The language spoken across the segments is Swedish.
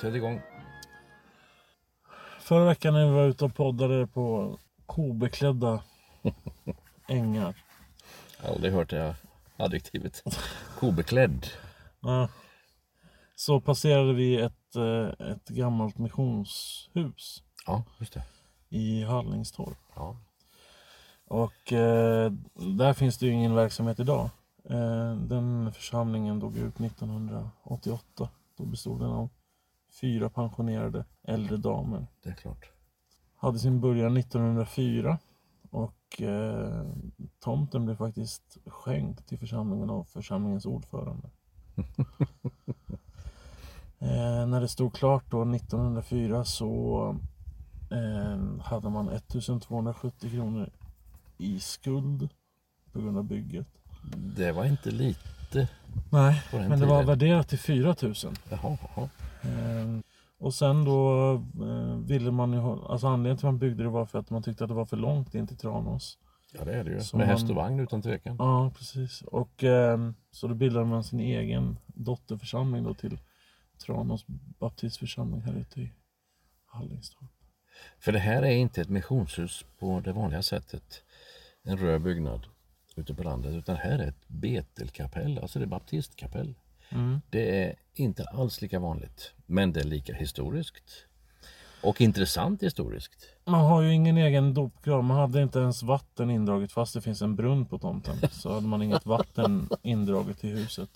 Sätt igång. Förra veckan när vi var ute och poddade på kobeklädda ängar. Aldrig hört det adjektivet. Kobeklädd. Ja. Så passerade vi ett, eh, ett gammalt missionshus Ja, just det. i Hallingstorp. Ja. Och eh, där finns det ju ingen verksamhet idag. Eh, den församlingen dog ut 1988. Då bestod den av fyra pensionerade äldre damer. Det är klart. Hade sin början 1904 och eh, tomten blev faktiskt skänkt till församlingen av församlingens ordförande. eh, när det stod klart då 1904 så eh, hade man 1270 kronor i skuld på grund av bygget. Det var inte lite. Nej, På den men det var tiden. värderat till 4000. Jaha, jaha. Eh, och sen då eh, ville man ju alltså anledningen till att man byggde det var för att man tyckte att det var för långt in till Tranås. Ja, det är det ju. Så Med man- häst och vagn utan tvekan. Ja, precis. Och eh, så då bildade man sin egen dotterförsamling då till Tranås baptistförsamling här ute i Hallingstorp. För det här är inte ett missionshus på det vanliga sättet. En röd byggnad ute på landet. Utan här är ett betelkapell, alltså det är baptistkapell. Mm. Det är inte alls lika vanligt. Men det är lika historiskt. Och intressant historiskt. Man har ju ingen egen dopgrav. Man hade inte ens vatten indraget fast det finns en brunn på tomten. Så hade man inget vatten indraget i huset.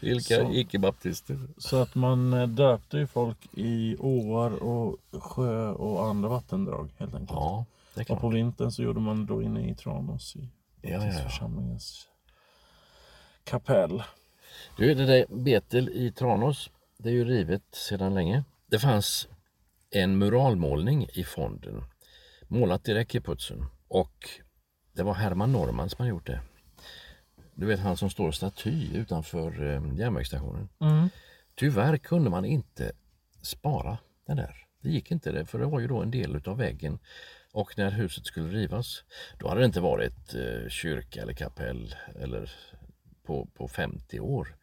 Vilka icke-baptister. Så att man eh, döpte ju folk i åar och sjö och andra vattendrag helt enkelt. Ja, Och på vintern så gjorde man då inne i Tranås i Ja, ja, baptistförsamlingens kapell. Du, det där Betel i Tranås, det är ju rivet sedan länge. Det fanns en muralmålning i fonden, målat direkt i putsen. Och det var Herman Norman som hade gjort det. Du vet han som står staty utanför eh, järnvägsstationen. Tyvärr kunde man inte spara den där. Det gick inte det, för det var ju då en del utav väggen. Och när huset skulle rivas, då hade det inte varit eh, kyrka eller kapell eller på, på 50 år.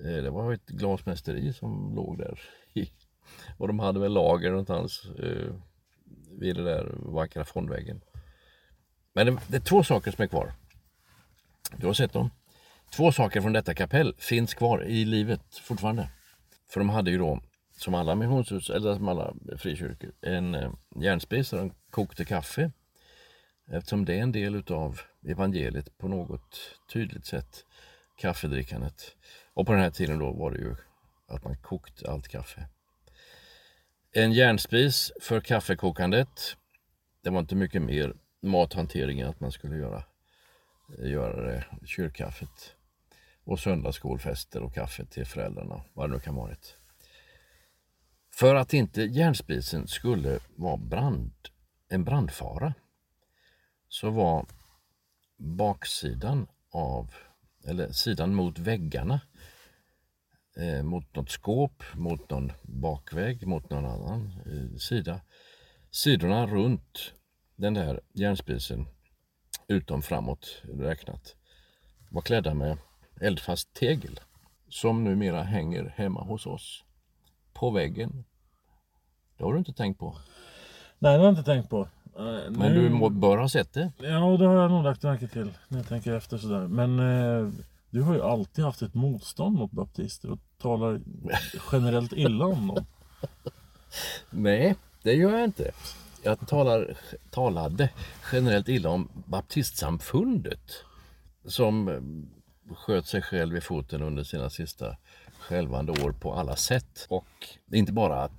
Eh, det var ett glasmästeri som låg där. Och de hade väl lager någonstans eh, vid den där vackra fondväggen. Men det, det är två saker som är kvar. Du har sett dem. Två saker från detta kapell finns kvar i livet fortfarande. För de hade ju då, som alla missionshus, eller som alla frikyrkor, en eh, järnspis där de kokte kaffe. Eftersom det är en del utav evangeliet på något tydligt sätt, kaffedrickandet. Och på den här tiden då var det ju att man kokte allt kaffe. En järnspis för kaffekokandet. Det var inte mycket mer mathantering än att man skulle göra, eh, göra det, kyrkkaffet. Och söndagsskolfester och kaffe till föräldrarna, vad det nu kan varit. För att inte järnspisen skulle vara brand, en brandfara så var baksidan av, eller sidan mot väggarna eh, mot något skåp, mot någon bakvägg, mot någon annan eh, sida. Sidorna runt den där järnspisen, utom framåt räknat, var klädda med eldfast tegel som numera hänger hemma hos oss på väggen. Det har du inte tänkt på. Nej, det har jag inte tänkt på. Eh, Men nu- du må, bör ha sett det. Ja, det har jag nog lagt märke till när jag tänker efter sådär. Men eh, du har ju alltid haft ett motstånd mot baptister och talar generellt illa om dem. Nej, det gör jag inte. Jag talar, talade generellt illa om baptistsamfundet som sköt sig själv i foten under sina sista skälvande år på alla sätt. Och det är inte bara att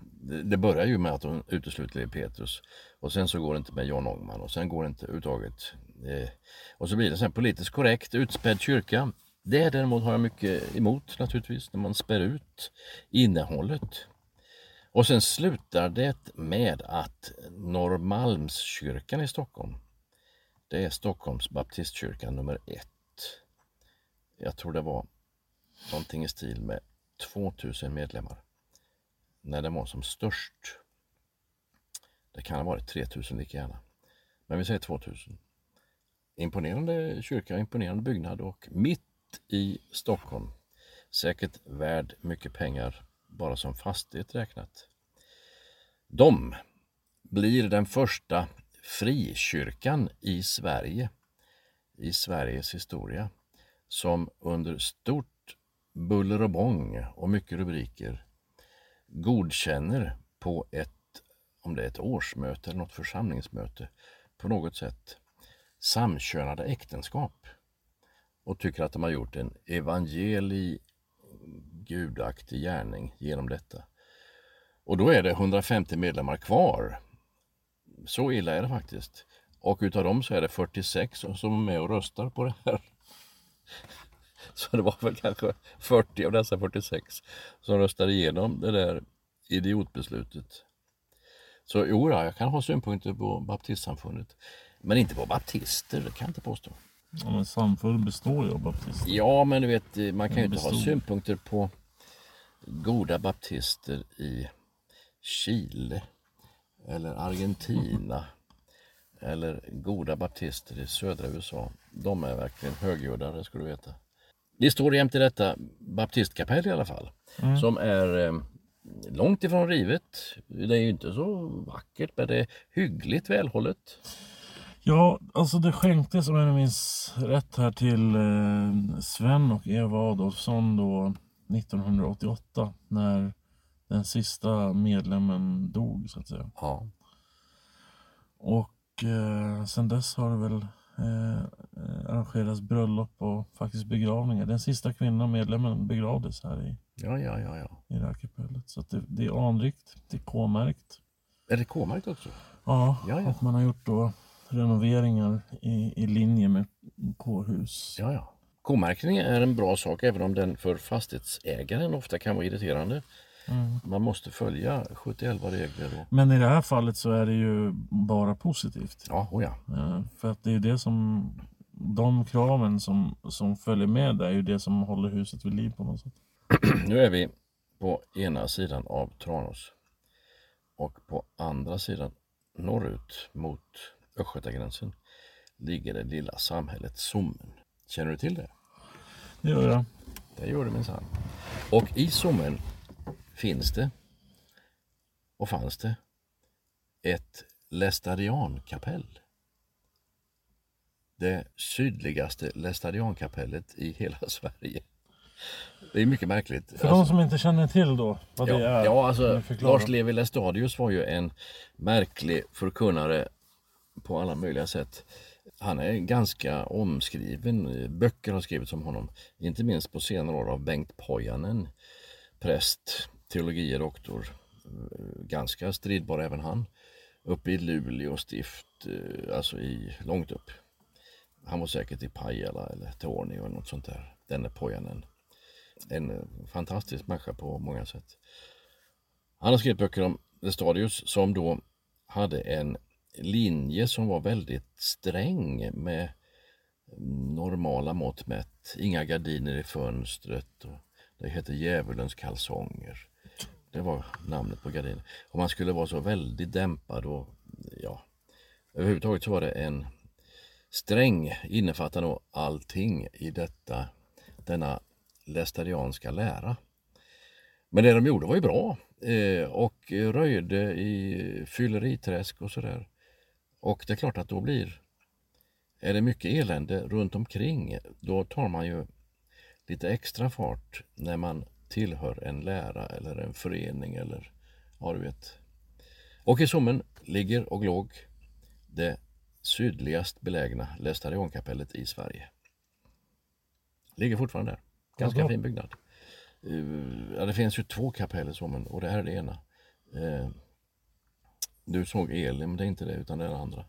det börjar ju med att hon utesluter Petrus och sen så går det inte med John Ångman och sen går det inte överhuvudtaget. Eh, och så blir det sen politiskt korrekt, utspädd kyrka. Det däremot har jag mycket emot naturligtvis, när man spär ut innehållet. Och sen slutar det med att Norrmalmskyrkan i Stockholm, det är Stockholms baptistkyrka nummer ett. Jag tror det var någonting i stil med 2000 medlemmar när den var som störst. Det kan ha varit 3000 lika gärna. Men vi säger 2000. Imponerande kyrka, imponerande byggnad och mitt i Stockholm. Säkert värd mycket pengar bara som fastighet räknat. De blir den första frikyrkan i Sverige, i Sveriges historia, som under stort buller och bång och mycket rubriker godkänner på ett, om det är ett årsmöte eller något församlingsmöte, på något sätt samkönade äktenskap och tycker att de har gjort en evangeli gudaktig gärning genom detta. Och då är det 150 medlemmar kvar. Så illa är det faktiskt. Och utav dem så är det 46 som är med och röstar på det här. Så det var väl kanske 40 av dessa 46 som röstade igenom det där idiotbeslutet. Så jo, ja, jag kan ha synpunkter på baptistsamfundet. Men inte på baptister, det kan jag inte påstå. Ja, men samfund består ju av baptister. Ja, men du vet, man kan ju inte ha synpunkter på goda baptister i Chile eller Argentina eller goda baptister i södra USA. De är verkligen högljudda, det ska du veta. Det står jämte detta baptistkapell i alla fall, som är eh, långt ifrån rivet. Det är ju inte så vackert, men det är hyggligt välhållet. Ja, alltså det skänktes om jag minns rätt här till eh, Sven och Eva Adolfsson då 1988 när den sista medlemmen dog så att säga. Ja. Och eh, sen dess har det väl eh, arrangerats bröllop och faktiskt begravningar. Den sista kvinnan, medlemmen, begravdes här i, Ja, ja, ja, ja. i det här kapellet. Så det, det är anrikt, det är K-märkt. Är det K-märkt också? Ja, Ja, ja. och man har gjort då renoveringar i, i linje med kårhus. Ja, ja. K-märkning är en bra sak även om den för fastighetsägaren ofta kan vara irriterande. Mm. Man måste följa 71 regler. Och... Men i det här fallet så är det ju bara positivt. Ja, oh ja. Eh, För att det är det som, de kraven som, som följer med det är ju det som håller huset vid liv på något sätt. Nu är vi på ena sidan av Tranås och på andra sidan norrut mot Östgötagränsen ligger det lilla samhället Sommen. Känner du till det? Det gör jag. Det gör det minsann. Och i Sommen finns det och fanns det ett lästadiankapell. Det sydligaste lästadiankapellet i hela Sverige. Det är mycket märkligt. För de som inte känner till då vad Ja, det är. ja alltså? Lars Levi Lestadius var ju en märklig förkunnare på alla möjliga sätt. Han är ganska omskriven. Böcker har skrivits om honom. Inte minst på senare år av Bengt Pojanen. Präst, teologie doktor. Eh, ganska stridbar även han. Uppe i Luleå stift, eh, alltså i, långt upp. Han var säkert i Pajala eller Tornio eller något sånt där. Denne Pojanen. En eh, fantastisk människa på många sätt. Han har skrivit böcker om Lestadius som då hade en linje som var väldigt sträng med normala mått mätt. Inga gardiner i fönstret. Och det heter Djävulens kalsonger. Det var namnet på gardinen. Och man skulle vara så väldigt dämpad och ja, överhuvudtaget så var det en sträng innefattande allting i detta denna lästadianska lära. Men det de gjorde var ju bra eh, och röjde i fylleriträsk och sådär. Och det är klart att då blir är det mycket elände runt omkring, då tar man ju lite extra fart när man tillhör en lära eller en förening eller ja, du vet. Och i Sommen ligger och låg det sydligast belägna Lästariankapellet i Sverige. Ligger fortfarande där. Ganska fin byggnad. Eh, Ja, det finns ju två kapell i Sommen och det här är det ena. Eh, Du såg Elim, det är inte det utan det är det andra.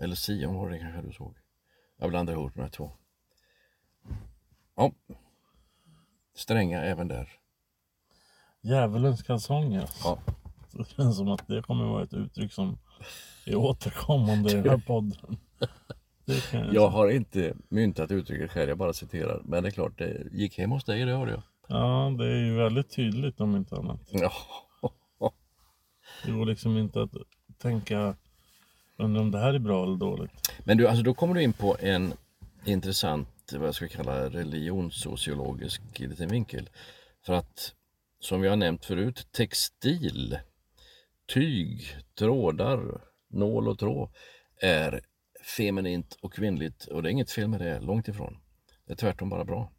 Eller Sion var det kanske du såg. Jag blandar ihop de här två. Ja. Stränga även där. Djävulens kalsonger. Ja. Det känns som att det kommer vara ett uttryck som är återkommande i den här podden. Jag Jag har inte myntat uttrycket själv, jag bara citerar. Men det är klart, det gick hem hos dig, det hörde jag. Ja, det är ju väldigt tydligt om inte annat. Ja. Det går liksom inte att tänka undra om det här är bra eller dåligt. Men du, alltså då kommer du in på en intressant, vad jag ska kalla religionssociologisk liten vinkel. För att, som vi har nämnt förut, textil, tyg, trådar, nål och tråd är feminint och kvinnligt och det är inget fel med det, långt ifrån. Det är tvärtom bara bra.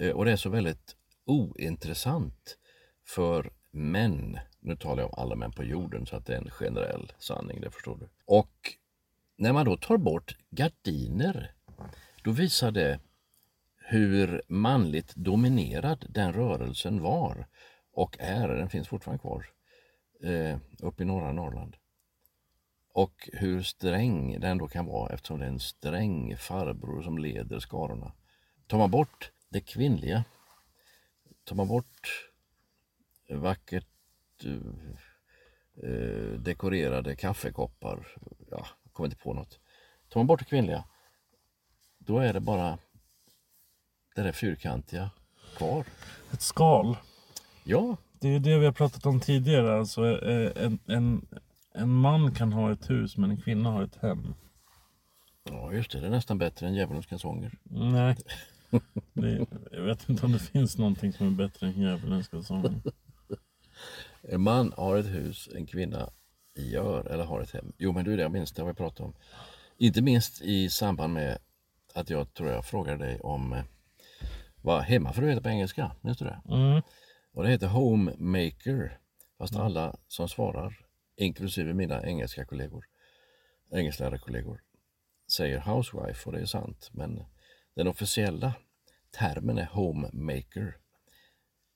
Eh, och det är så väldigt ointressant för män. Nu talar jag om alla män på jorden så att det är en generell sanning, det förstår du. Och när man då tar bort gardiner, då visar det hur manligt dominerad den rörelsen var och är, den finns fortfarande kvar, eh, uppe i norra Norrland. Och hur sträng den då kan vara eftersom det är en sträng farbror som leder skarorna. Tar man bort det kvinnliga, tar man bort eh, vackert eh, eh, dekorerade kaffekoppar, ja, kommer inte på något. Tar man bort det kvinnliga, då är det bara det där fyrkantiga kvar. Ett skal. Ja, Det är ju det vi har pratat om tidigare. Alltså, eh, en, en, en man kan ha ett hus men en kvinna har ett hem. ja just det, det är nästan bättre än djävulens kalsonger. Nej. Det, jag vet inte om det finns någonting som är bättre än djävulens kalsonger. En man har ett hus, en kvinna gör eller har ett hem. Jo men du, det jag minns, det har vi pratat om. Inte minst i samband med att jag tror jag frågade dig om eh, vad hemmafru heter på engelska. Minns du det? Mm. Och det heter homemaker. Fast alla som svarar, inklusive mina engelska kollegor, engelsklärare kollegor, säger housewife och det är sant. Men den officiella termen är homemaker.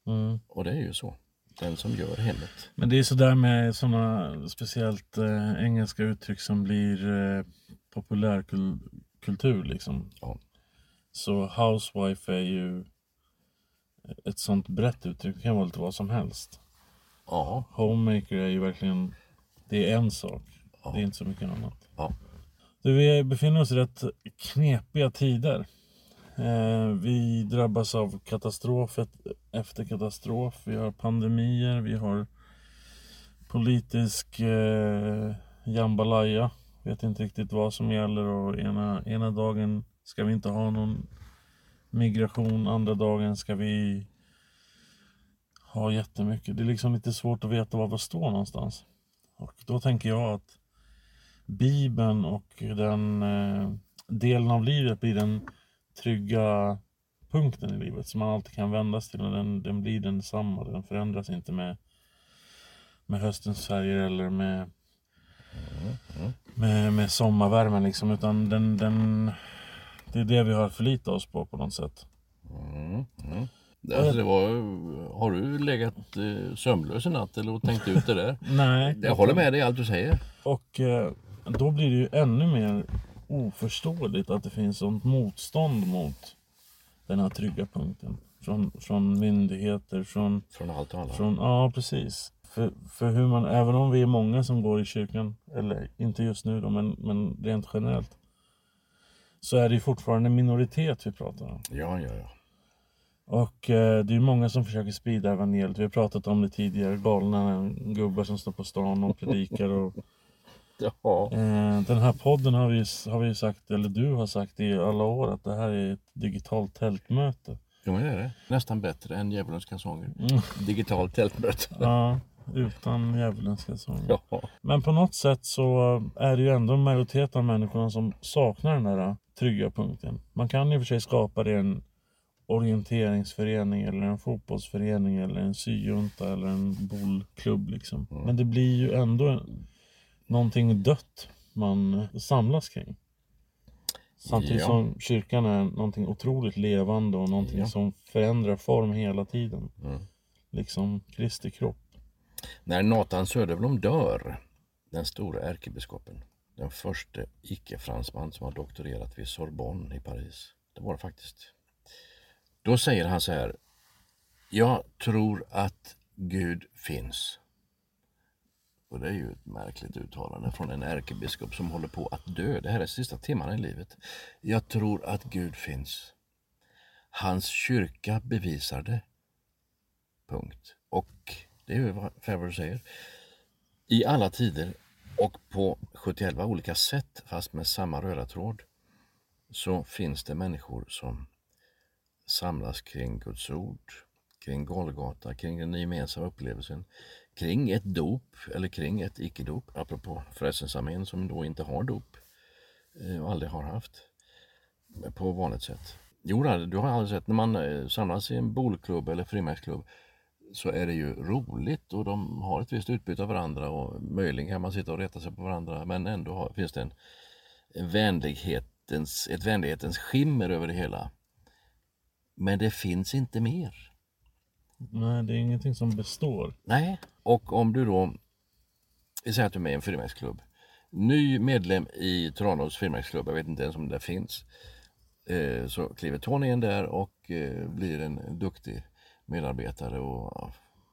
Mm. Och det är ju så. Den som gör hemmet. Men det är sådär med sådana speciellt eh, engelska uttryck som blir eh, populärkultur liksom. Ja. Så housewife är ju ett sånt brett uttryck. Det kan vara lite vad som helst. Ja, Homemaker är ju verkligen, det är en sak. Ja. Det är inte så mycket annat. ja. Du, vi befinner oss i rätt knepiga tider. Eh, vi drabbas av katastrof efter katastrof. Vi har pandemier, vi har politisk eh, jambalaya. Vet inte riktigt vad som gäller och ena, ena dagen ska vi inte ha någon migration, andra dagen ska vi ha jättemycket. Det är liksom lite svårt att veta var vi står någonstans. Och då tänker jag att Bibeln och den eh, delen av livet blir den trygga punkten i livet som man alltid kan vändas till och den, den blir densamma. Den förändras inte med, med höstens färger eller med, med, med sommarvärmen liksom utan den, den, det är det vi har att förlita oss på på något sätt. Mm, mm. Alltså det var, har du legat eh, sömnlös en natt eller tänkt ut det där? Nej, Jag håller med dig i allt du säger. Och eh, då blir det ju ännu mer oförståeligt att det finns sånt motstånd mot den här trygga punkten. Från, från myndigheter, från, Från allt och alla. från ja precis. För, för hur man, även om vi är många som går i kyrkan, eller inte just nu då, men, men rent generellt. Så är det ju fortfarande minoritet vi pratar om. Ja, ja, ja. Och eh, det är ju många som försöker sprida evangeliet. Vi har pratat om det tidigare. Galna gubbar som står på stan och predikar och Ja. Eh, den här podden har vi, har vi sagt, eller du har sagt i alla år att det här är ett digitalt tältmöte. Jo, men det är det. Nästan bättre än Djävulens kalsonger. Mm. Digitalt tältmöte. Ja, utan djävulens kalsonger. Ja. Men på något sätt så är det ju ändå en majoritet av människorna som saknar den där trygga punkten. Man kan i och för sig skapa det i en orienteringsförening eller en fotbollsförening eller en syjunta eller en bollklubb liksom. Men det blir ju ändå någonting dött man samlas kring. Samtidigt Ja. som kyrkan är någonting otroligt levande och någonting Ja. som förändrar form hela tiden. Mm. Liksom Kristi kropp. När Nathan Söderblom dör, den stora ärkebiskopen, den första icke-fransman som har doktorerat vid Sorbonne i Paris. Det var det faktiskt. Då säger han så här. Jag tror att Gud finns. Och det är ju ett märkligt uttalande från en ärkebiskop som håller på att dö. Det här är sista timmarna i livet. Jag tror att Gud finns. Hans kyrka bevisar det. Punkt. Och det är ju vad Faber säger. I alla tider och på 71 olika sätt, fast med samma röda tråd, så finns det människor som samlas kring Guds ord, kring Golgata, kring den gemensamma upplevelsen, kring ett dop eller kring ett icke-dop, apropå Frälsningsarmén som då inte har dop eh, och aldrig har haft på vanligt sätt. Jo, du har aldrig sett när man eh, samlas i en bolklubb eller frimärksklubb så är det ju roligt och de har ett visst utbyte av varandra och möjligen kan man sitta och reta sig på varandra men ändå har, finns det en, en vänlighetens, ett vänlighetens skimmer över det hela. Men det finns inte mer. Nej, det är ingenting som består. Nej, och om du då, vi säger att du är med i en frimärksklubb, ny medlem i Tranås frimärksklubb, jag vet inte ens om det finns, eh, så kliver Tony in där och eh, blir en duktig medarbetare och ja,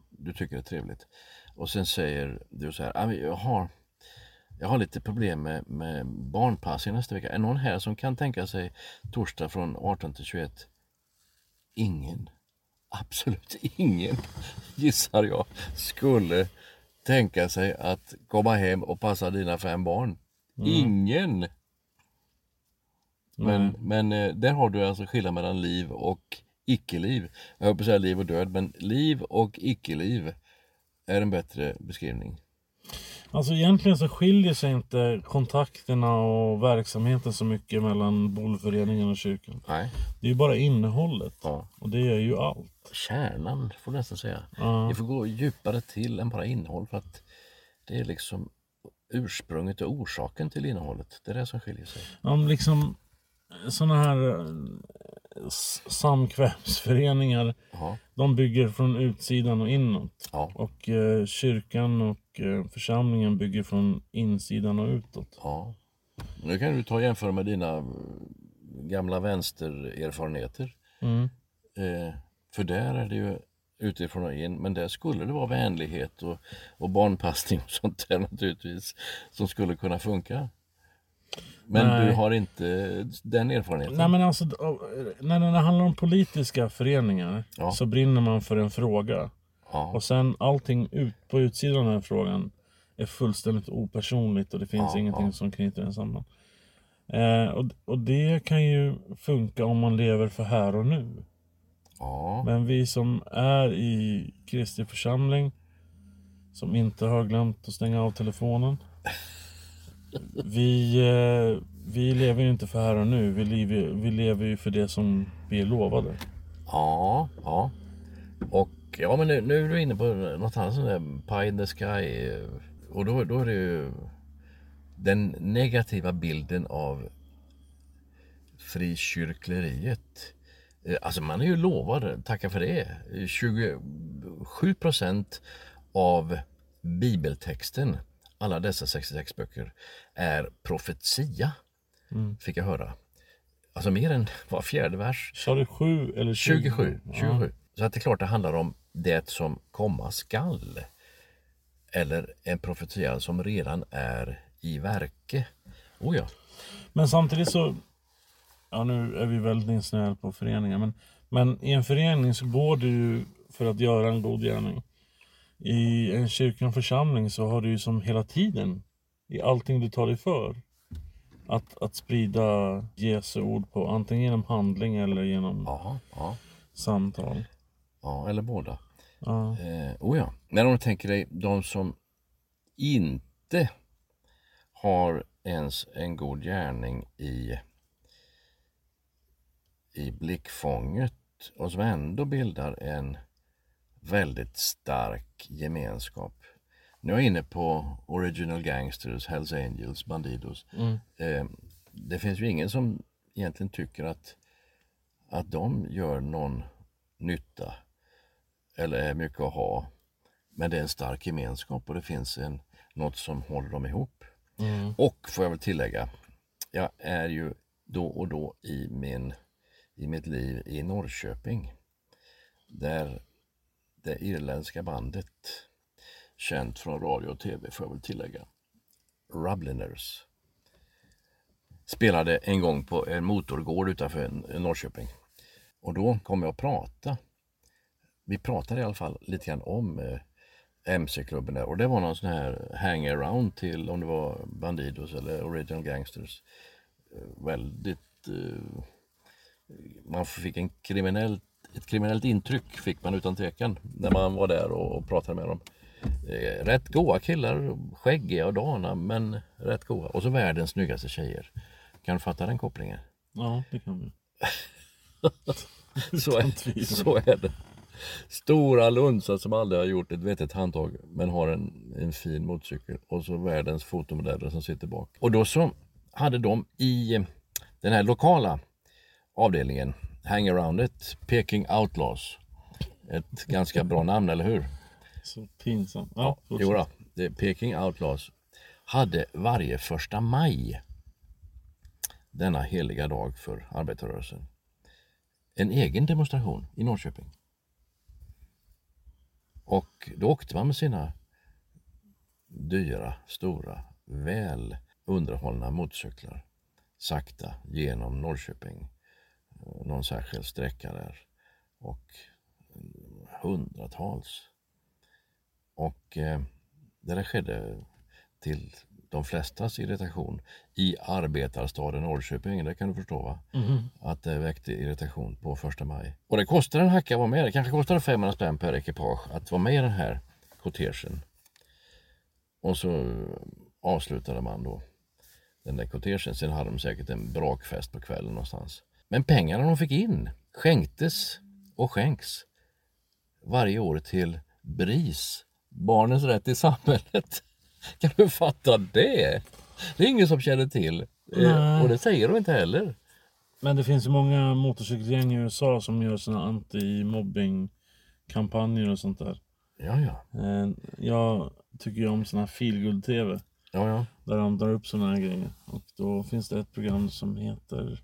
du tycker det är trevligt. Och sen säger du så här, ah, jag har, jag har lite problem med, med barnpass i nästa vecka. Är någon här som kan tänka sig torsdag från 18 till 21? Ingen. Absolut ingen, gissar jag, skulle tänka sig att komma hem och passa dina fem barn. Ingen! Men, men eh, där har du alltså skillnad mellan liv och icke-liv. Jag höll på att säga liv och död, men liv och icke-liv är en bättre beskrivning. Alltså egentligen så skiljer sig inte kontakterna och verksamheten så mycket mellan bollföreningen och kyrkan. Nej, Det är ju bara innehållet. ja. Och det är ju allt. kärnan får du nästan säga. Ja. Vi får gå djupare till än bara innehåll för att det är liksom ursprunget och orsaken till innehållet. Det är det som skiljer sig. Om liksom sådana här eh, samkvämsföreningar, Ja, de bygger från utsidan och inåt. Och eh, kyrkan och eh, församlingen bygger från insidan och utåt. ja. Nu kan du ta och jämföra med dina eh, gamla vänstererfarenheter. Mm. Eh, för där är det ju utifrån och in, men där skulle det vara vänlighet och, och barnpassning och sånt där naturligtvis som skulle kunna funka. Men Nej. du har inte den erfarenheten? Nej men alltså, då- när det handlar om politiska föreningar Ja. så brinner man för en fråga. Ja, Och sen allting ut, på utsidan av den här frågan är fullständigt opersonligt och det finns Ja, ingenting ja. som knyter den samman. Eh, och, och det kan ju funka om man lever för här och nu. ja, Men vi som är i Kristi församling, som inte har glömt att stänga av telefonen. Vi, eh, vi lever ju inte för här och nu, vi lever, vi lever ju för det som vi är lovade. ja, ja. Och ja, men nu, nu är du inne på något annat sånt där pie in the sky. eh, Och då, då är det ju den negativa bilden av frikyrkleriet. Eh, Alltså man är ju lovad, tacka för det. 27 procent av bibeltexten, alla dessa 66 böcker, är profetia. Fick jag höra. Alltså mer än var fjärde vers. Sa du sju eller 20? 27. 27. Så att det är klart det handlar om det som komma skall. Eller en profetia som redan är i verke. Oh ja. Men samtidigt så, ja nu är vi väldigt insnöade på föreningar, men, men i en förening så går ju för att göra en god gärning. I en kyrkan församling så har du ju som hela tiden i allting du tar dig för. Att, att sprida Jesu ord på antingen genom handling eller genom Ja, ja, samtal. ja eller båda. Ja. Eh, oh ja. Men om du tänker dig de som inte har ens en god gärning i, i blickfånget och som ändå bildar en väldigt stark gemenskap. Nu är jag inne på Original Gangsters, Hells Angels, Bandidos. Mm. Eh, det finns ju ingen som egentligen tycker att, att de gör någon nytta eller är mycket att ha. Men det är en stark gemenskap och det finns en, något som håller dem ihop. Mm. Och får jag väl tillägga, jag är ju då och då i, min, i mitt liv i Norrköping. Där det irländska bandet, känt från radio och tv får jag väl tillägga, Rubliners, spelade en gång på en motorgård utanför Norrköping. Och då kom jag att prata. Vi pratade i alla fall lite grann om eh, MC-klubben där och det var någon sån här hangaround till om det var Bandidos eller Original Gangsters. Eh, väldigt... Eh, man fick en kriminellt, ett kriminellt intryck fick man utan tvekan när man var där och, och pratade med dem. Eh, rätt goa killar, skäggiga och dana men rätt goa. Och så världens snyggaste tjejer. Kan du fatta den kopplingen? ja, det kan vi. Så är, så är det. Stora lunsar som aldrig har gjort ett vettigt handtag men har en, en fin motorcykel och så världens fotomodeller som sitter bak. Och då så hade de i den här lokala avdelningen, Hangaroundet, Peking Outlaws. Ett ganska bra namn, eller hur? Så pinsamt. Ja, Jo då, det Peking Outlaws hade varje första maj denna heliga dag för arbetarrörelsen en egen demonstration i Norrköping. Och då åkte man med sina dyra, stora, väl underhållna motorcyklar sakta genom Norrköping. Eh, någon särskild sträcka där. Och hundratals. Och eh, det där skedde till de flestas irritation i arbetarstaden Norrköping. Det kan du förstå va? Att det väckte irritation på första maj. Och det kostar en hacka att vara med. Det kanske kostar 500 spänn per ekipage att vara med i den här kortegen. Och så avslutade man då den där kortegen. Sen hade de säkert en brakfest på kvällen någonstans. Men pengarna de fick in skänktes och skänks varje år till BRIS, Barnens rätt i samhället. Kan du fatta det? Det är ingen som känner till. Eh, Nej. Och det säger de inte heller. Men det finns ju många motorcykelgäng i USA som gör sina anti-mobbing-kampanjer och sånt där. Ja, ja. Eh, Jag tycker ju om såna här feelgood-tv. Ja, ja. Där de drar upp såna här grejer. Och då finns det ett program som heter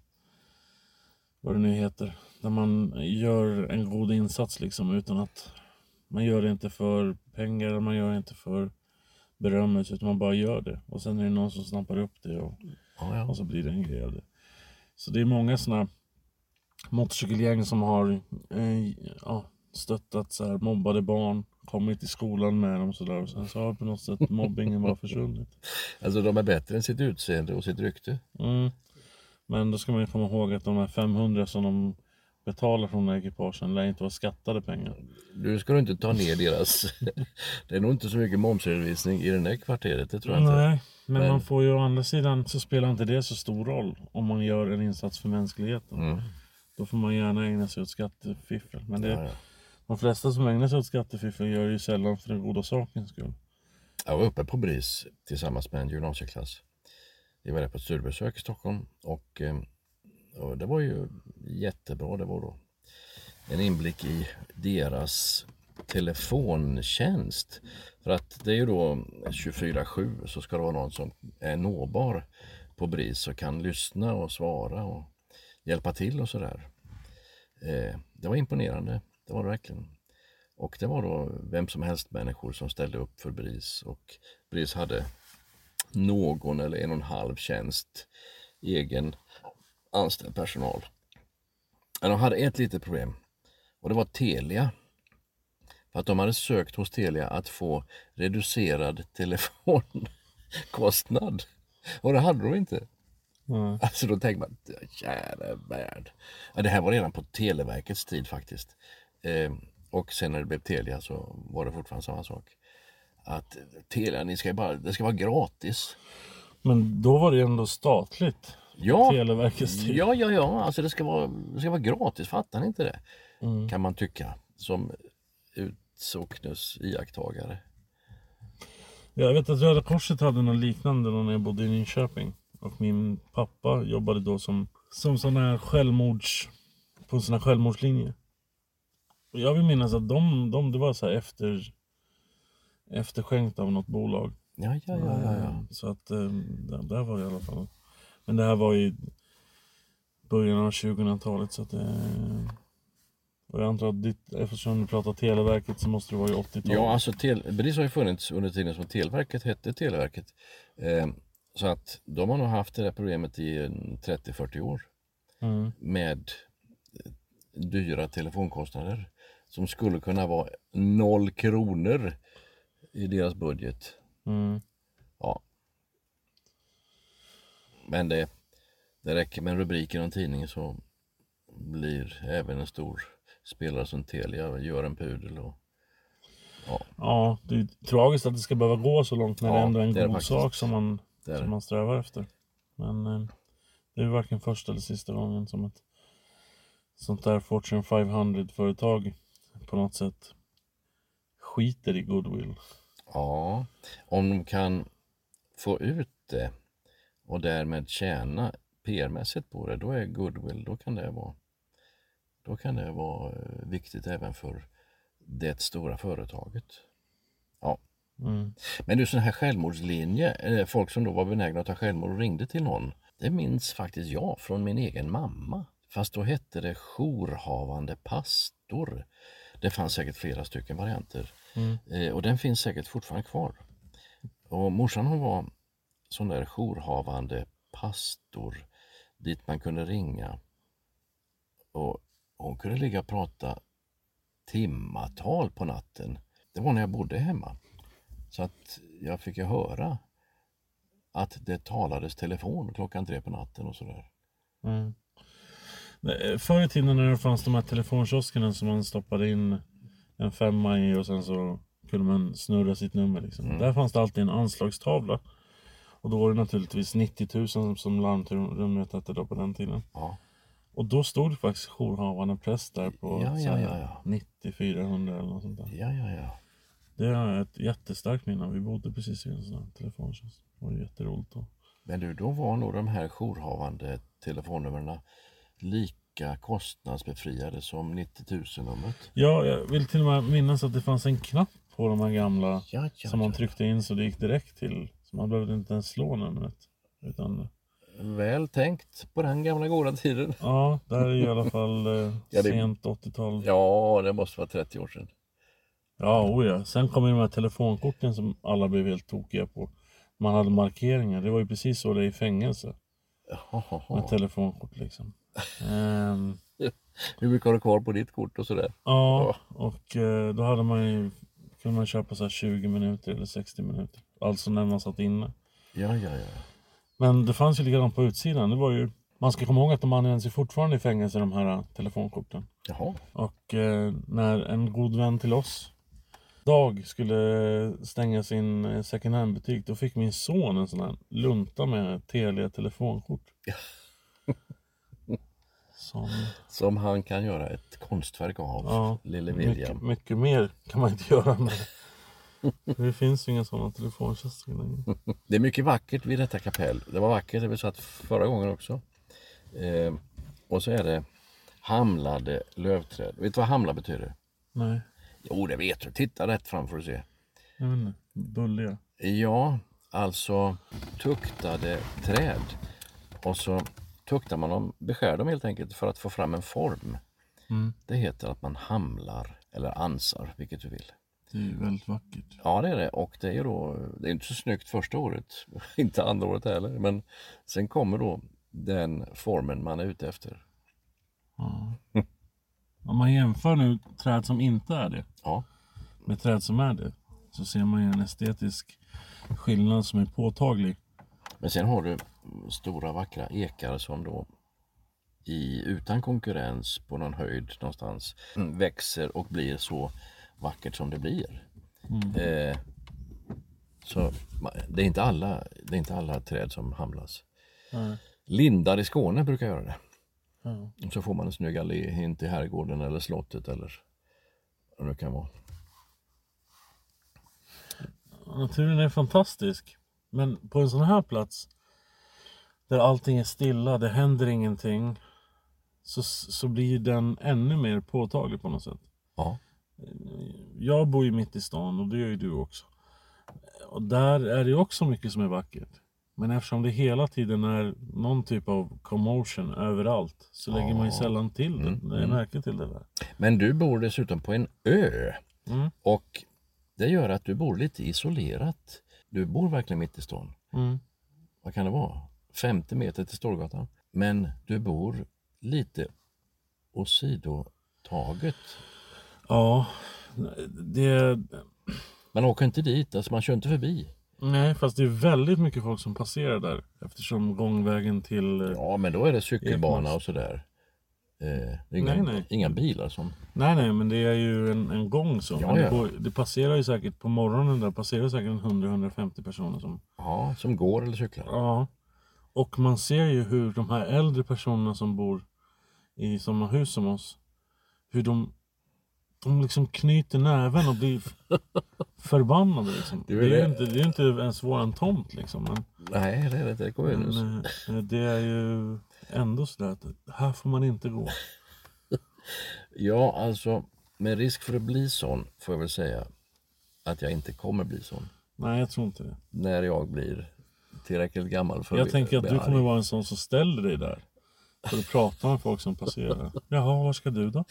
vad det nu heter. Där man gör en god insats liksom utan att man gör det inte för pengar, man gör det inte för berömmelse utan man bara gör det. Och sen är det någon som snappar upp det och, ja, ja. och så blir det en grej av det. Så det är många såna motorcykelgäng som har eh, ja, stöttat så här, mobbade barn, kommit till skolan med dem och sådär. Och sen så har på något sätt mobbingen bara försvunnit. Alltså de är bättre än sitt utseende och sitt rykte. Mm. Men då ska man ju komma ihåg att de här 500 som de betalar från här ekipagen lär inte vara skattade pengar. Du ska du inte ta ner deras... det är nog inte så mycket momsredovisning i det där kvarteret, det tror jag inte. Nej, men, Men- man får ju å andra sidan så spelar inte det så stor roll om man gör en insats för mänskligheten. Mm. Då får man gärna ägna sig åt skattefiffel. Men det, Ja, ja. de flesta som ägnar sig åt skattefiffel gör det ju sällan för den goda sakens skull. Jag var uppe på BRIS tillsammans med en gymnasieklass. Vi var där på ett studiebesök i Stockholm och, eh, och det var ju jättebra. Det var då en inblick i deras telefontjänst. För att det är ju då 24-7 så ska det vara någon som är nåbar på BRIS och kan lyssna och svara och hjälpa till och sådär. Eh, det var imponerande, det var det verkligen. Och det var då vem som helst människor som ställde upp för BRIS och BRIS hade någon eller en och en halv tjänst egen anställd personal. Men de hade ett litet problem och det var Telia. För att de hade sökt hos Telia att få reducerad telefon kostnad. Och det hade de inte. Mm. Alltså då tänker man, kära värld. Ja, det här var redan på Televerkets tid faktiskt. Eh, och sen när det blev Telia så var det fortfarande samma sak. Att Telia, ni ska bara, det ska vara gratis. Men då var det ändå statligt. Ja, Televerkets tid. ja, ja, ja. Alltså det ska vara, det ska vara gratis, fattar ni inte det? Mm. Kan man tycka som utsocknes iakttagare. Jag vet att Röda Korset hade något liknande när jag bodde i Nyköping. Och min pappa jobbade då som, som sån här självmords... På en sån här självmordslinje. Och jag vill minnas att de, de det var så här efter... Efterskänkt av något bolag. Ja, ja, ja, ja, ja. Eh, Så att eh, där, där var det i alla fall. Men det här var i början av 2000-talet så att det... Och jag antar att ditt, eftersom du pratar Televerket så måste det vara i 80-talet. Ja, alltså tel, BRIS har ju funnits under tiden som Televerket hette Televerket. Eh, så att de har nog haft det där problemet i en 30-40 år Mm. med eh, dyra telefonkostnader som skulle kunna vara noll kronor i deras budget. Mm. Ja. Men det, det räcker med en rubrik i någon tidning så blir även en stor spelare som Telia gör en pudel. Och, Ja, det är tragiskt att det ska behöva gå så långt när Ja, det ändå är en det är god faktiskt. sak som man, Det är som man strävar efter. Men eh, det är varken första eller sista gången som ett sånt där Fortune 500-företag på något sätt skiter i goodwill. Ja, om de kan få ut det och därmed tjäna PR-mässigt på det, då är goodwill, då kan det vara, då kan det vara eh, viktigt även för det stora företaget. Ja. Mm. Men du, sån här självmordslinje, eh, folk som då var benägna att ta självmord och ringde till någon, det minns faktiskt jag från min egen mamma. Fast då hette det jourhavande pastor. Det fanns säkert flera stycken varianter. Mm. Eh, och den finns säkert fortfarande kvar. Och morsan hon var sån där jourhavande pastor dit man kunde ringa. Och hon kunde ligga och prata timmatal på natten. Det var när jag bodde hemma. Så att jag fick ju höra att det talades telefon klockan tre på natten och sådär. Mm. Förr i tiden när det fanns de här telefonkioskerna som man stoppade in en femma i och sen så kunde man snurra sitt nummer. Liksom. Mm. Där fanns det alltid en anslagstavla. Och då var det naturligtvis 90 000 som- som hette då på den tiden. Ja. Och då stod faktiskt jourhavande präst där på Ja, ja, ja, ja. 90 400 eller något sånt där. Ja, ja, ja. Det är ett jättestarkt minne. Vi bodde precis vid en sån här telefonkiosk. Det var jätteroligt då. Men du, då var nog de här jourhavande telefonnumren lika kostnadsbefriade som 90 000-numret. Ja, jag vill till och med minnas att det fanns en knapp på de här gamla Ja, ja, som man tryckte in så det gick direkt till. Så man behövde inte ens slå numret. Utan, Väl tänkt på den gamla goda tiden. ja, det här är i alla fall eh, Ja, det- sent 80-tal. Ja, det måste vara 30 år sedan. Ja, oh ja. Sen kom ju de här telefonkorten som alla blev helt tokiga på. Man hade markeringar. Det var ju precis så det är i fängelse. Med Jaha. telefonkort liksom. Ehm, Hur mycket har du kvar på ditt kort och sådär? ja, och eh, då hade man ju kunde man köpa så här 20 minuter eller 60 minuter. Alltså när man satt inne. Ja, ja, ja. Men det fanns ju likadant på utsidan. Det var ju, man ska komma ihåg att de används ju fortfarande i fängelse de här eh, telefonkorten. Jaha. Och eh, när en god vän till oss, Dag, skulle stänga sin eh, second hand-butik då fick min son en sån här lunta med Telia telefonkort. Som, Som han kan göra ett konstverk av, ja, lille William. mycket, mycket mer kan man inte göra med det. Finns ju inga sådana telefonkiosker längre. Det är mycket vackert vid detta kapell. Det var vackert där vi satt förra gången också. Eh, och så är det hamlade lövträd. Vet du vad hamla betyder? Nej, Jo, det vet du. Titta rätt fram får du se. jag vet inte. Bulliga. Ja, alltså tuktade träd. Och så tuktar man dem, beskär dem helt enkelt för att få fram en form. Mm. Det heter att man hamlar eller ansar, vilket du vill. Det är väldigt vackert. Ja, det är det. Och det är ju då, det är inte så snyggt första året, inte andra året heller, men sen kommer då den formen man är ute efter. Ja. Om man jämför nu träd som inte är det Ja, med träd som är det så ser man ju en estetisk skillnad som är påtaglig. Men sen har du stora vackra ekar som då i, utan konkurrens på någon höjd någonstans växer och blir så vackert som det blir. Eh, så det är, inte alla, det är inte alla träd som hamlas. Nej. Lindar i Skåne brukar göra det. Och så får man en snygg allé in till herrgården eller slottet eller vad det kan vara. Naturen är fantastisk. Men på en sån här plats där allting är stilla, det händer ingenting. Så, så blir den ännu mer påtaglig på något sätt. Ja, Jag bor ju mitt i stan och det gör ju du också. Och där är det också mycket som är vackert. Men eftersom det hela tiden är någon typ av commotion överallt så lägger man ju sällan till det. Mm, Det är märke till det där. Men du bor dessutom på en ö. Mm. Och det gör att du bor lite isolerat. Du bor verkligen mitt i stan. Mm. Vad kan det vara? 50 meter till Storgatan. Men du bor lite åsidotaget. Ja, det... Man åker inte dit, alltså man kör inte förbi. Nej, fast det är väldigt mycket folk som passerar där. Eftersom gångvägen till... eh, Ja, men då är det cykelbana och sådär. Eh, det inga, Nej, nej. inga bilar som... Nej, nej, men det är ju en, en gång så. Ja, det, ja. går, det passerar ju säkert på morgonen där passerar säkert en 100-150 personer som... Ja, som går eller cyklar. Ja. Och man ser ju hur de här äldre personerna som bor i samma hus som oss, hur de, de liksom knyter näven och blir förbannade liksom. Det är, är ju det. inte, det är inte ens våran tomt liksom. Men, Nej, det är det inte. Det kommunens. men eh, det är ju ändå sådär att här får man inte gå. Ja, alltså med risk för att bli sån får jag väl säga att jag inte kommer bli sån. Nej, jag tror inte det. När jag blir tillräckligt gammal för Jag bli- tänker att du arg. kommer vara en sån som ställer dig där. För att prata med folk som passerar. Jaha, var ska du då?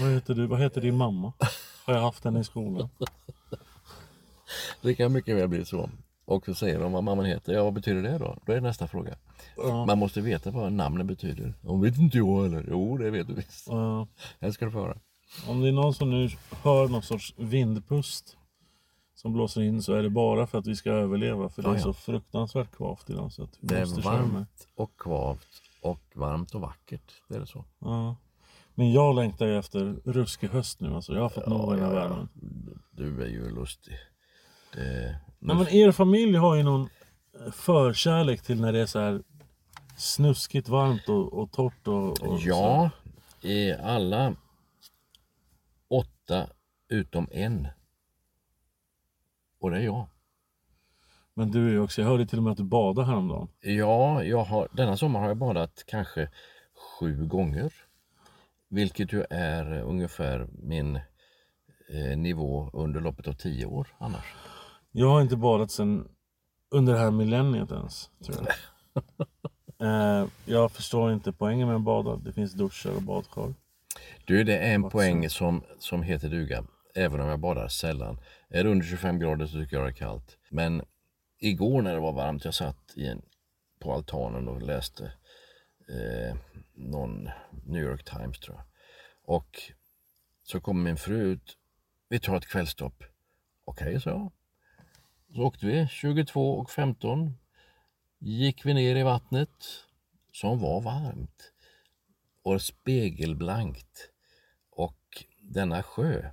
Vad heter du? Vad heter din mamma? Har jag haft henne i skolan? Det kan mycket väl bli så. Och så säger de vad mamman heter. Ja, vad betyder det då? Då är nästa fråga. Ja. Man måste veta vad namnen betyder. Om vet inte jag eller? Jo, det vet du visst. Ja. Här ska du få höra. om det är någon som nu hör någon sorts vindpust som blåser in så är det bara för att vi ska överleva. För det Ja, är ja. så fruktansvärt kvavt idag. Så att vi Det är varmt och kvavt och varmt och vackert. Det är det så. Ja. Men jag längtar ju efter ruskig höst nu. Alltså. Jag har fått nog av den här ja, ja. värmen. Du är ju lustig. Det... Nej, men er familj har ju någon eh, förkärlek till när det är så här snuskigt varmt och, och torrt och, och Ja, i alla åtta utom en. Och det är jag. Men du är ju också, jag hörde till och med att du badade häromdagen. Ja, jag har, denna sommar har jag badat kanske sju gånger. Vilket ju är ungefär min eh, nivå under loppet av tio år annars. Jag har inte badat sedan under det här millenniet ens. Tror jag. eh, jag förstår inte poängen med att bada. Det finns duschar och badkar. Du, det är en poäng som, som heter duga. Även om jag badar sällan. Är det under 25 grader så tycker jag det är kallt. Men igår när det var varmt, jag satt i en, på altanen och läste eh, någon New York Times tror jag. Och så kom min fru ut. Vi tar ett kvällstopp. Okej, så jag. Så åkte vi 22 och 15. Gick vi ner i vattnet som var varmt och spegelblankt. Och denna sjö,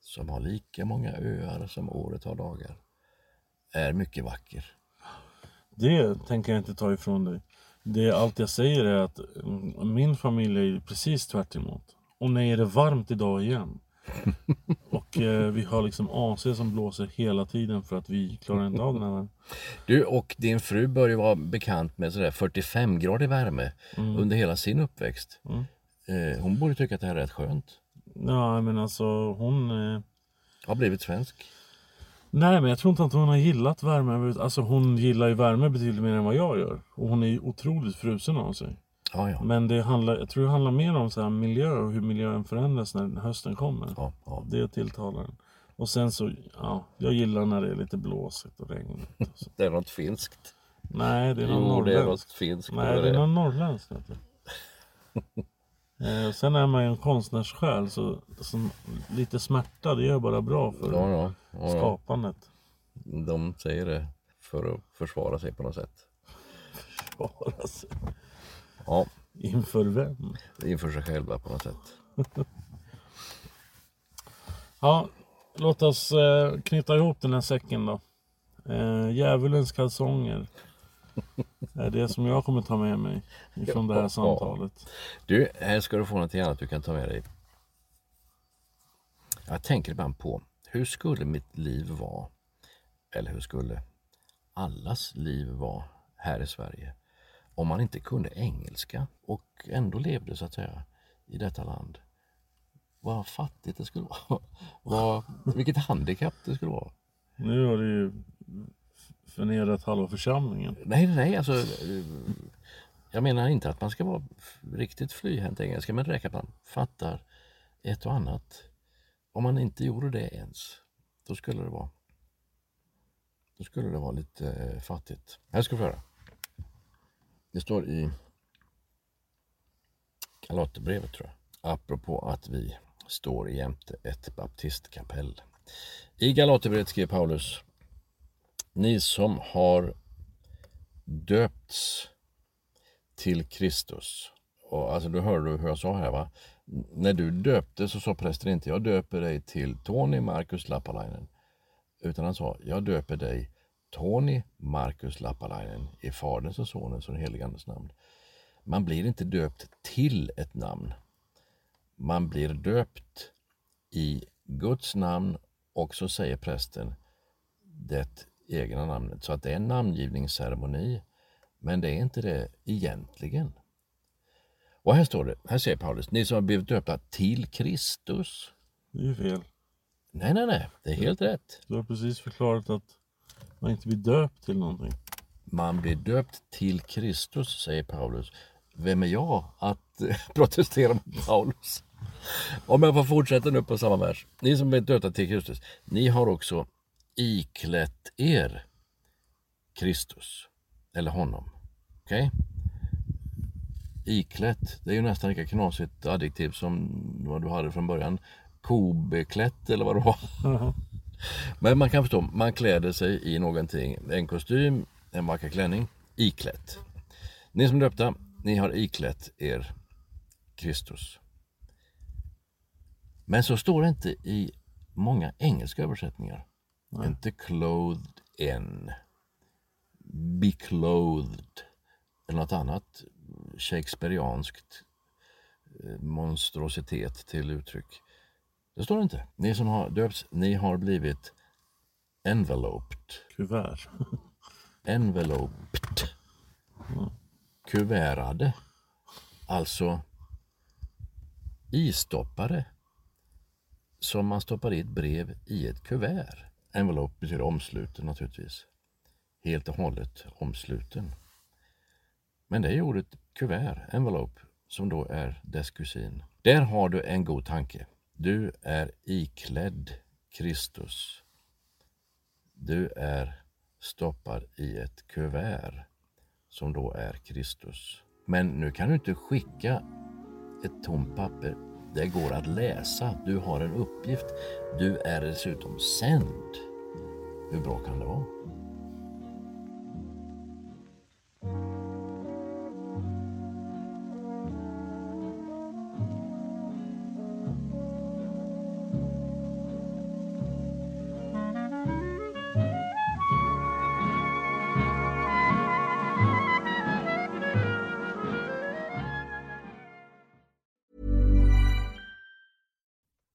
som har lika många öar som året har dagar, är mycket vacker. Det tänker jag inte ta ifrån dig. Det allt jag säger är att mm, min familj är precis tvärt emot. Och nej, är det varmt idag igen. och eh, vi har liksom AC som blåser hela tiden för att vi klarar inte av den här. Du och din fru bör ju vara bekant med sådär 45 grader värme under hela sin uppväxt. Mm. Eh, hon borde tycka att det här är rätt skönt. Ja, men alltså hon... Eh, Har blivit svensk. Nej, men jag tror inte att hon har gillat värme. Alltså hon gillar ju värme betydligt mer än vad jag gör. Och hon är ju otroligt frusen av sig. Ja, ja. Men det handlar, jag tror det handlar mer om så här miljö och hur miljön förändras när hösten kommer. ja, ja. Det tilltalar den. Och sen så, ja, jag gillar när det är lite blåsigt och regnigt. Och. Det är något finskt. Nej, det är någon Jo, det är något finskt. Nej, det är det. någon norrländsk. Vet du. eh, sen är man ju en konstnärssjäl så, så lite smärta det är bara bra för ja, ja, ja. skapandet. De säger det för att försvara sig på något sätt. Försvara sig. Ja, Inför vem? inför sig själva på något sätt. Ja, låt oss eh, knyta ihop den här säcken då. Eh, djävulens kalsonger. Är det som jag kommer ta med mig ifrån det här samtalet. Du, här ska du få något annat du kan ta med dig. Jag tänker ibland på hur skulle mitt liv vara, eller hur skulle allas liv vara här i Sverige om man inte kunde engelska och ändå levde så att säga i detta land. Vad fattigt det skulle vara. Vad, vilket handikapp det skulle vara. Nu har du ju förnedrat halva församlingen. Nej, nej, alltså. Jag menar inte att man ska vara riktigt flyhänt engelska, men det räcker att man fattar ett och annat. Om man inte gjorde det ens, då skulle det vara då skulle det vara lite eh, fattigt. Här ska vi höra. Det står i Galaterbrevet tror jag. Apropå att vi står jämte ett baptistkapell. I Galaterbrevet skrev Paulus ni som har döpts till Kristus. Och alltså, du hörde hur jag sa här va? När du döpte så sa prästen inte jag döper dig till Tony Markus Lappalainen. Utan han sa jag döper dig Tony Markus Lappalainen i Faderns och Sonens och den helige Andes namn. Man blir inte döpt till ett namn. Man blir döpt i Guds namn och så säger prästen det egna namnet. Så att det är en namngivningsceremoni. Men det är inte det egentligen. Och här står det, här säger Paulus, ni som har blivit döpta till Kristus. Det är ju fel. Nej, nej, nej, det är helt rätt. Du har precis förklarat att man inte blir döpt till någonting. Man blir döpt till Kristus, säger Paulus. Vem är jag att protestera mot Paulus? Om jag får fortsätta nu på samma vers. Ni som blivit döpta till Kristus, ni har också iklätt er Kristus, eller honom. Okej? Iklätt, det är ju nästan lika knasigt adjektiv som vad du hade från början. Kobeklätt eller vad det var. Men man kan förstå, man kläder sig i någonting. En kostym, en vacker klänning, iklätt. Ni som döpta, ni har iklätt er Kristus. Men så står det inte i många engelska översättningar. Inte clothed in, beclothed eller något annat shakespearianskt eh, monstrositet till uttryck. Det står inte. Ni som har döpts, ni har blivit enveloped. Kuvert. Enveloped. Kuverade. Alltså istoppare. Som man stoppar i ett brev i ett kuvert. Envelope betyder omsluten naturligtvis. Helt och hållet omsluten. Men det är ju ordet kuvert, envelope, som då är dess kusin. Där har du en god tanke. Du är iklädd Kristus. Du är stoppad i ett kuvert som då är Kristus. Men nu kan du inte skicka ett tomt papper. Det går att läsa. Du har en uppgift. Du är dessutom sänd. Hur bra kan det vara?